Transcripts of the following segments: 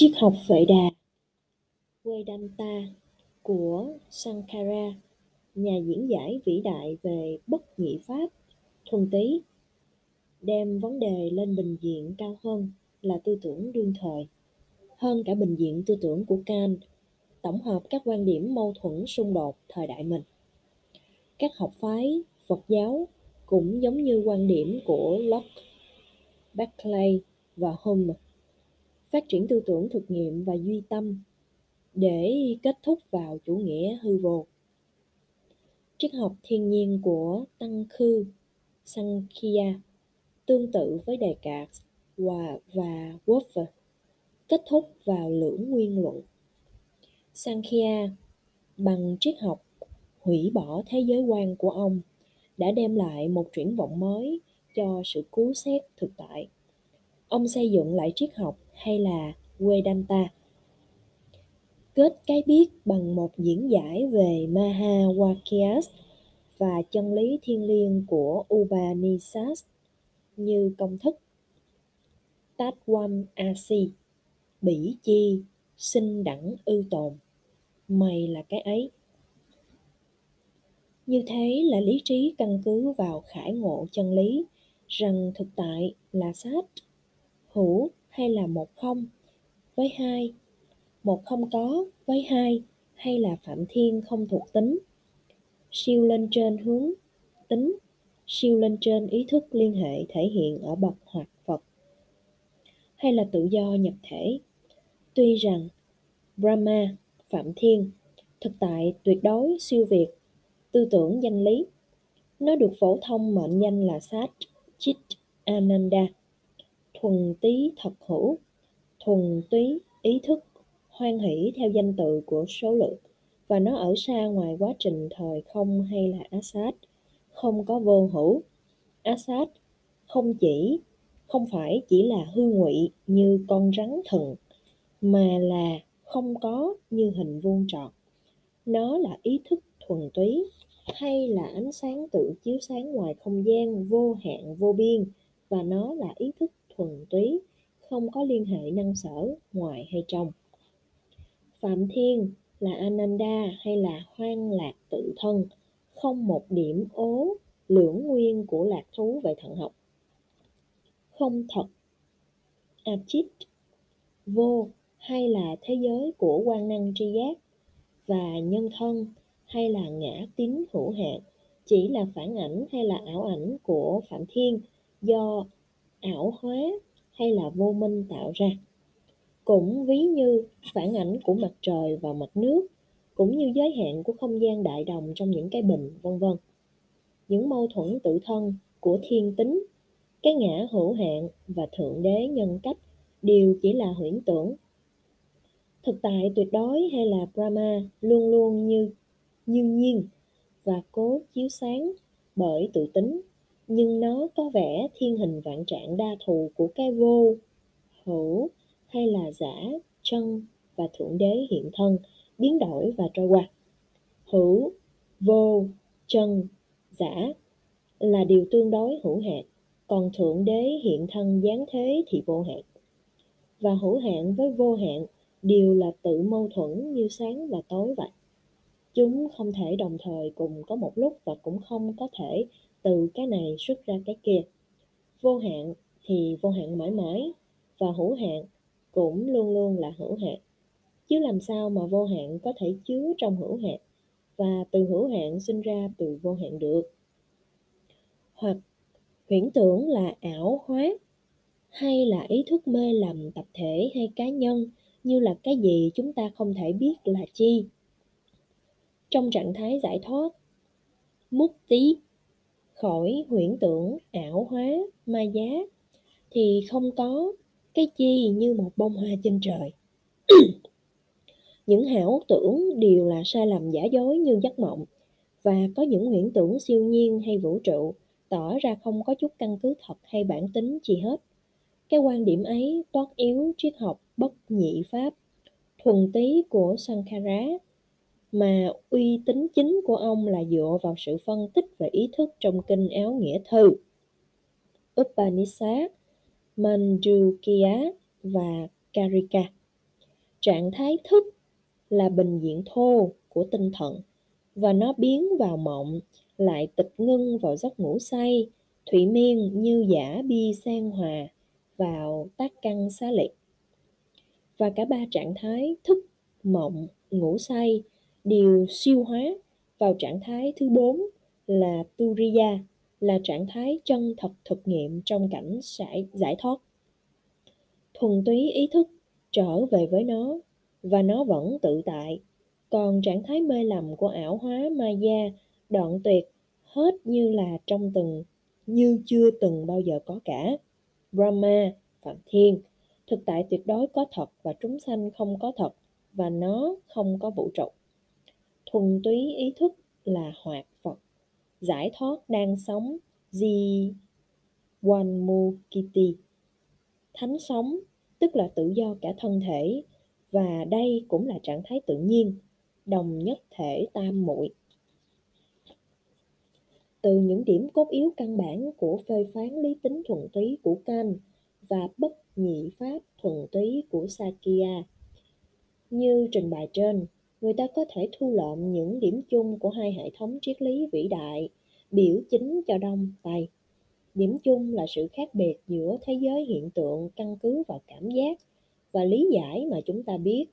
Triết học Vệ Đà Vedanta của Sankara, nhà diễn giải vĩ đại về bất nhị pháp, thuần túy, đem vấn đề lên bình diện cao hơn là tư tưởng đương thời, hơn cả bình diện tư tưởng của Kant, tổng hợp các quan điểm mâu thuẫn xung đột thời đại mình. Các học phái Phật giáo cũng giống như quan điểm của Locke, Berkeley và Hume phát triển tư tưởng thực nghiệm và duy tâm để kết thúc vào chủ nghĩa hư vô. Triết học thiên nhiên của Tăng Khư Sankhya tương tự với Descartes và, và Wolff kết thúc vào lưỡng nguyên luận. Sankhya bằng triết học hủy bỏ thế giới quan của ông đã đem lại một triển vọng mới cho sự cứu xét thực tại. Ông xây dựng lại triết học hay là Vedanta. Kết cái biết bằng một diễn giải về Mahavakyas và chân lý thiên liêng của Upanishads như công thức Tatwam Asi, bỉ chi, sinh đẳng ư tồn, mày là cái ấy. Như thế là lý trí căn cứ vào khải ngộ chân lý rằng thực tại là sát, hữu hay là một không với hai? Một không có với hai hay là phạm thiên không thuộc tính? Siêu lên trên hướng tính, siêu lên trên ý thức liên hệ thể hiện ở bậc hoặc phật hay là tự do nhập thể? Tuy rằng brahma, phạm thiên, thực tại tuyệt đối siêu việt tư tưởng danh lý, nó được phổ thông mệnh danh là sát chit ananda thuần túy thật hữu, thuần túy ý thức, hoan hỷ theo danh tự của số lượng, và nó ở xa ngoài quá trình thời không hay là Assad không có vô hữu. Assad không chỉ, không phải chỉ là hư ngụy như con rắn thần, mà là không có như hình vuông tròn. Nó là ý thức thuần túy, hay là ánh sáng tự chiếu sáng ngoài không gian vô hạn vô biên, và nó là ý thức thuần túy, không có liên hệ năng sở, ngoài hay trong. Phạm thiên là ananda hay là hoang lạc tự thân, không một điểm ố, lưỡng nguyên của lạc thú về thận học. Không thật. Achit vô hay là thế giới của quan năng tri giác và nhân thân hay là ngã tín hữu hạn, chỉ là phản ảnh hay là ảo ảnh của phạm thiên do ảo hóa hay là vô minh tạo ra. Cũng ví như phản ảnh của mặt trời và mặt nước, cũng như giới hạn của không gian đại đồng trong những cái bình, vân vân. Những mâu thuẫn tự thân của thiên tính, cái ngã hữu hạn và thượng đế nhân cách đều chỉ là huyễn tưởng. Thực tại tuyệt đối hay là brahma luôn luôn như như nhiên và cố chiếu sáng bởi tự tính nhưng nó có vẻ thiên hình vạn trạng đa thù của cái vô, hữu hay là giả, chân và thượng đế hiện thân, biến đổi và trôi qua. Hữu, vô, chân, giả là điều tương đối hữu hạn, còn thượng đế hiện thân giáng thế thì vô hạn. Và hữu hạn với vô hạn đều là tự mâu thuẫn như sáng và tối vậy. Chúng không thể đồng thời cùng có một lúc và cũng không có thể từ cái này xuất ra cái kia. Vô hạn thì vô hạn mãi mãi, và hữu hạn cũng luôn luôn là hữu hạn. Chứ làm sao mà vô hạn có thể chứa trong hữu hạn, và từ hữu hạn sinh ra từ vô hạn được? Hoặc huyễn tưởng là ảo hóa, hay là ý thức mê lầm tập thể hay cá nhân như là cái gì chúng ta không thể biết là chi? Trong trạng thái giải thoát, mút tí khỏi huyễn tưởng ảo hóa ma giá thì không có cái chi như một bông hoa trên trời. Những hảo tưởng đều là sai lầm giả dối như giấc mộng và có những huyễn tưởng siêu nhiên hay vũ trụ tỏ ra không có chút căn cứ thật hay bản tính gì hết. Cái quan điểm ấy toát yếu triết học bất nhị pháp thuần túy của Sankara mà uy tín chính của ông là dựa vào sự phân tích về ý thức trong kinh áo nghĩa thư Upanishad, Mandukya và Karika. trạng thái thức là bình diện thô của tinh thần và nó biến vào mộng lại tịch ngưng vào giấc ngủ say thủy miên như giả bi san hòa vào tác căn xá liệt và cả ba trạng thái thức mộng ngủ say đều siêu hóa vào trạng thái thứ bốn là turiya là trạng thái chân thật thực nghiệm trong cảnh giải, giải thoát. Thuần túy ý thức trở về với nó và nó vẫn tự tại. Còn trạng thái mê lầm của ảo hóa maya đoạn tuyệt hết như là trong từng như chưa từng bao giờ có cả. Brahma phạm thiên thực tại tuyệt đối có thật và chúng sanh không có thật và nó không có vũ trụ thuần túy ý thức là hoạt phật giải thoát đang sống di Wanmukiti. Thánh sống tức là tự do cả thân thể và đây cũng là trạng thái tự nhiên, đồng nhất thể tam muội. Từ những điểm cốt yếu căn bản của phê phán lý tính thuần túy của Kant và bất nhị pháp thuần túy của Sakya. Như trình bày trên, người ta có thể thu lượm những điểm chung của hai hệ thống triết lý vĩ đại, biểu chính cho Đông, Tây. Điểm chung là sự khác biệt giữa thế giới hiện tượng, căn cứ vào cảm giác và lý giải mà chúng ta biết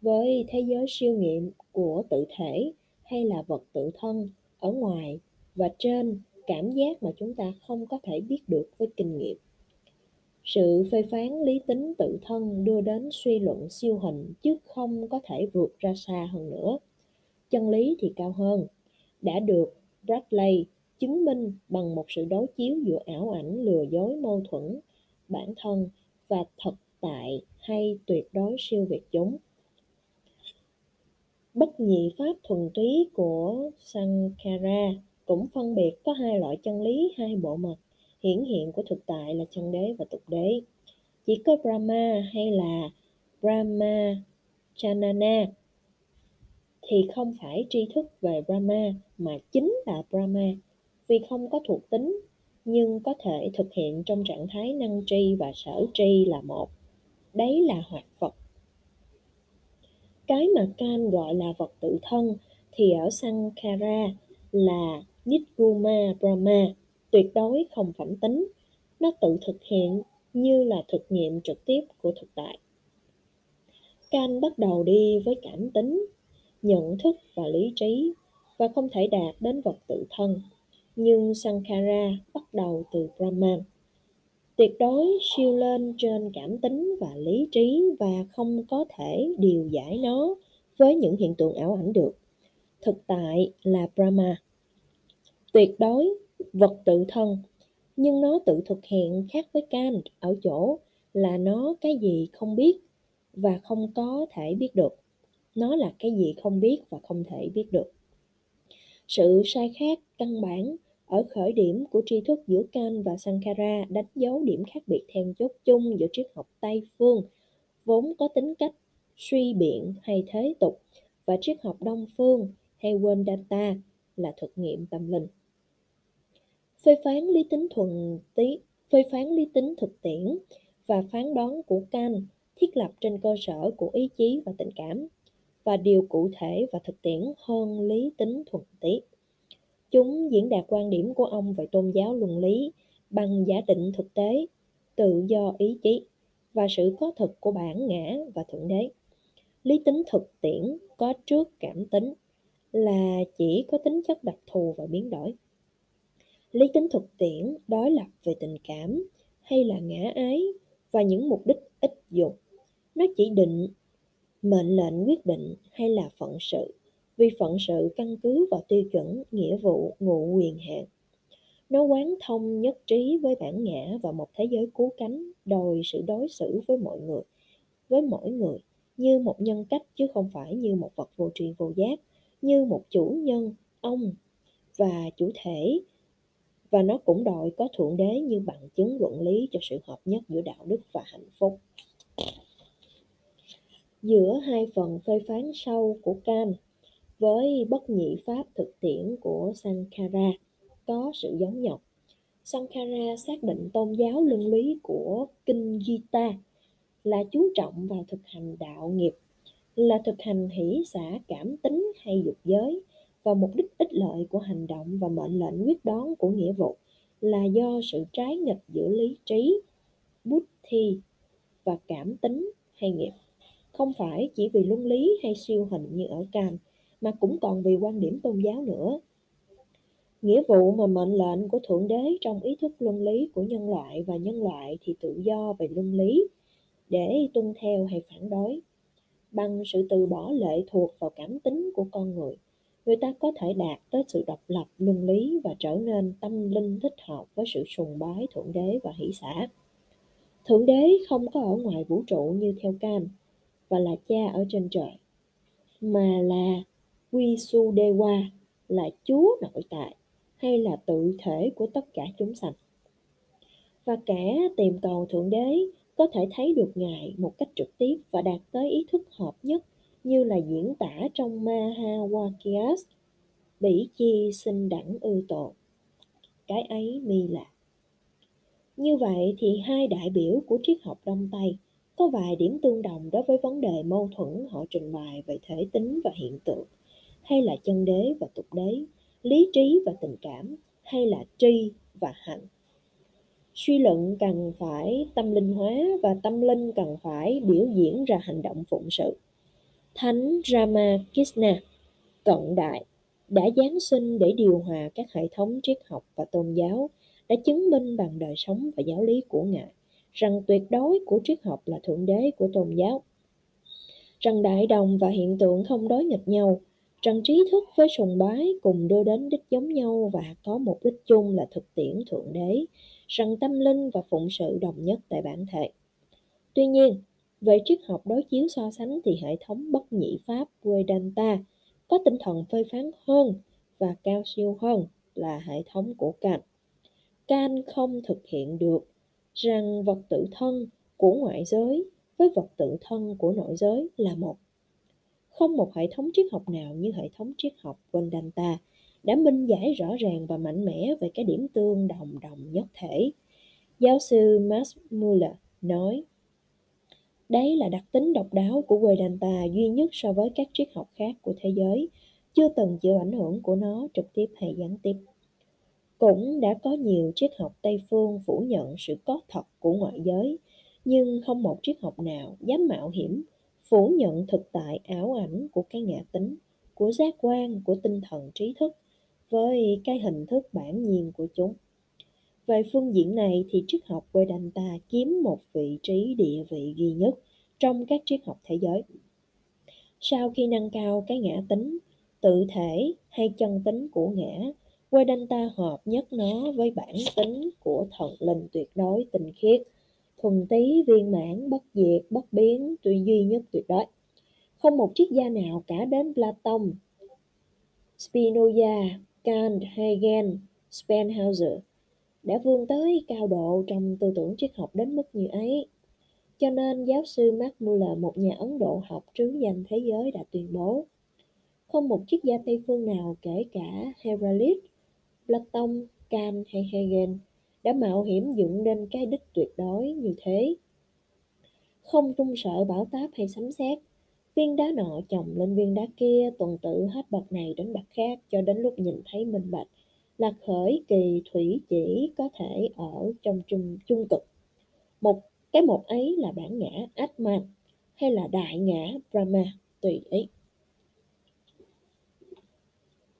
với thế giới siêu nghiệm của tự thể hay là vật tự thân ở ngoài và trên, cảm giác mà chúng ta không có thể biết được với kinh nghiệm. Sự phê phán lý tính tự thân đưa đến suy luận siêu hình chứ không có thể vượt ra xa hơn nữa. Chân lý thì cao hơn, đã được Bradley chứng minh bằng một sự đối chiếu giữa ảo ảnh lừa dối mâu thuẫn bản thân và thật tại hay tuyệt đối siêu việt chúng. Bất nhị pháp thuần túy của Sankara cũng phân biệt có hai loại chân lý, hai bộ mặt hiển hiện của thực tại là chân đế và tục đế. Chỉ có Brahma hay là Brahma Chanana thì không phải tri thức về Brahma mà chính là Brahma vì không có thuộc tính nhưng có thể thực hiện trong trạng thái năng tri và sở tri là một. Đấy là hoạt vật. Cái mà Can gọi là vật tự thân thì ở Sankara là Nidguma Brahma, tuyệt đối không phản tính. Nó tự thực hiện như là thực nghiệm trực tiếp của thực tại. Can bắt đầu đi với cảm tính, nhận thức và lý trí và không thể đạt đến vật tự thân. Nhưng Sankara bắt đầu từ Brahman. Tuyệt đối siêu lên trên cảm tính và lý trí và không có thể điều giải nó với những hiện tượng ảo ảnh được. Thực tại là Brahma. Tuyệt đối vật tự thân, nhưng nó tự thực hiện khác với Kant ở chỗ là nó cái gì không biết và không có thể biết được. Nó là cái gì không biết và không thể biết được. Sự sai khác căn bản ở khởi điểm của tri thức giữa Kant và Sankara đánh dấu điểm khác biệt then chốt chung giữa triết học Tây phương, vốn có tính cách suy biện hay thế tục, và triết học Đông phương hay Vedanta là thực nghiệm tâm linh phê phán lý tính thuần tí phê phán lý tính thực tiễn và phán đoán của Kant thiết lập trên cơ sở của ý chí và tình cảm và điều cụ thể và thực tiễn hơn lý tính thuần tí. Chúng diễn đạt quan điểm của ông về tôn giáo luân lý bằng giả định thực tế, tự do ý chí và sự có thực của bản ngã và thượng đế. Lý tính thực tiễn có trước cảm tính là chỉ có tính chất đặc thù và biến đổi lý tính thực tiễn, đối lập về tình cảm, hay là ngã ái, và những mục đích ích dụng nó chỉ định mệnh lệnh quyết định hay là phận sự, vì phận sự căn cứ vào tiêu chuẩn, nghĩa vụ, ngụ quyền hạn. Nó quán thông nhất trí với bản ngã và một thế giới cứu cánh, đòi sự đối xử với mọi người, với mỗi người, như một nhân cách chứ không phải như một vật vô tri vô giác, như một chủ nhân, ông và chủ thể và nó cũng đòi có thượng đế như bằng chứng luận lý cho sự hợp nhất giữa đạo đức và hạnh phúc. Giữa hai phần phê phán sâu của Kant với bất nhị pháp thực tiễn của Sankara có sự giống nhau. Sankara xác định tôn giáo luân lý của Kinh Gita là chú trọng vào thực hành đạo nghiệp, là thực hành hỷ xả cảm tính hay dục giới, và mục đích ích lợi của hành động và mệnh lệnh quyết đoán của nghĩa vụ là do sự trái nghịch giữa lý trí, bút thi và cảm tính hay nghiệp. Không phải chỉ vì luân lý hay siêu hình như ở cam mà cũng còn vì quan điểm tôn giáo nữa. Nghĩa vụ mà mệnh lệnh của Thượng Đế trong ý thức luân lý của nhân loại và nhân loại thì tự do về luân lý để tuân theo hay phản đối. Bằng sự từ bỏ lệ thuộc vào cảm tính của con người, người ta có thể đạt tới sự độc lập luân lý và trở nên tâm linh thích hợp với sự sùng bái Thượng Đế và hỷ xã. Thượng Đế không có ở ngoài vũ trụ như theo cam và là cha ở trên trời, mà là Visudewa, là Chúa nội tại hay là tự thể của tất cả chúng sanh. Và kẻ tìm cầu Thượng Đế có thể thấy được Ngài một cách trực tiếp và đạt tới ý thức hợp nhất là diễn tả trong Mahawakyas, bỉ chi sinh đẳng ư tồn. Cái ấy mi là. Như vậy thì hai đại biểu của triết học Đông Tây có vài điểm tương đồng đối với vấn đề mâu thuẫn họ trình bày về thể tính và hiện tượng, hay là chân đế và tục đế, lý trí và tình cảm, hay là tri và hạnh. Suy luận cần phải tâm linh hóa và tâm linh cần phải biểu diễn ra hành động phụng sự. Thánh Ramakrishna cận đại đã giáng sinh để điều hòa các hệ thống triết học và tôn giáo, đã chứng minh bằng đời sống và giáo lý của Ngài rằng tuyệt đối của triết học là thượng đế của tôn giáo, rằng đại đồng và hiện tượng không đối nghịch nhau, rằng trí thức với sùng bái cùng đưa đến đích giống nhau và có một đích chung là thực tiễn thượng đế, rằng tâm linh và phụng sự đồng nhất tại bản thể. Tuy nhiên, về triết học đối chiếu so sánh thì hệ thống bất nhị pháp Vedanta có tinh thần phê phán hơn và cao siêu hơn là hệ thống của Kant. Kant không thực hiện được rằng vật tự thân của ngoại giới với vật tự thân của nội giới là một. Không một hệ thống triết học nào như hệ thống triết học Vedanta đã minh giải rõ ràng và mạnh mẽ về cái điểm tương đồng đồng nhất thể. Giáo sư Max Muller nói, Đấy là đặc tính độc đáo của Vedanta duy nhất so với các triết học khác của thế giới, chưa từng chịu ảnh hưởng của nó trực tiếp hay gián tiếp. Cũng đã có nhiều triết học Tây phương phủ nhận sự có thật của ngoại giới, nhưng không một triết học nào dám mạo hiểm phủ nhận thực tại ảo ảnh của cái ngã tính, của giác quan, của tinh thần trí thức với cái hình thức bản nhiên của chúng. Về phương diện này thì triết học Vedanta chiếm một vị trí địa vị duy nhất trong các triết học thế giới. Sau khi nâng cao cái ngã tính, tự thể hay chân tính của ngã, Vedanta hợp nhất nó với bản tính của thần linh tuyệt đối tinh khiết, thuần tí viên mãn bất diệt bất biến tuy duy nhất tuyệt đối. Không một triết gia nào cả đến Platon, Spinoza, Kant, Hegel, Spenhauser đã vươn tới cao độ trong tư tưởng triết học đến mức như ấy. Cho nên giáo sư Mark Muller, một nhà Ấn Độ học trứ danh thế giới đã tuyên bố không một triết gia Tây phương nào kể cả Heraclit, Platon, Kant hay Hegel đã mạo hiểm dựng nên cái đích tuyệt đối như thế. Không trung sợ bão táp hay sấm sét, viên đá nọ chồng lên viên đá kia tuần tự hết bậc này đến bậc khác cho đến lúc nhìn thấy minh bạch là khởi kỳ thủy chỉ có thể ở trong trung, trung cực. Một cái một ấy là bản ngã Atman hay là đại ngã Brahma tùy ý.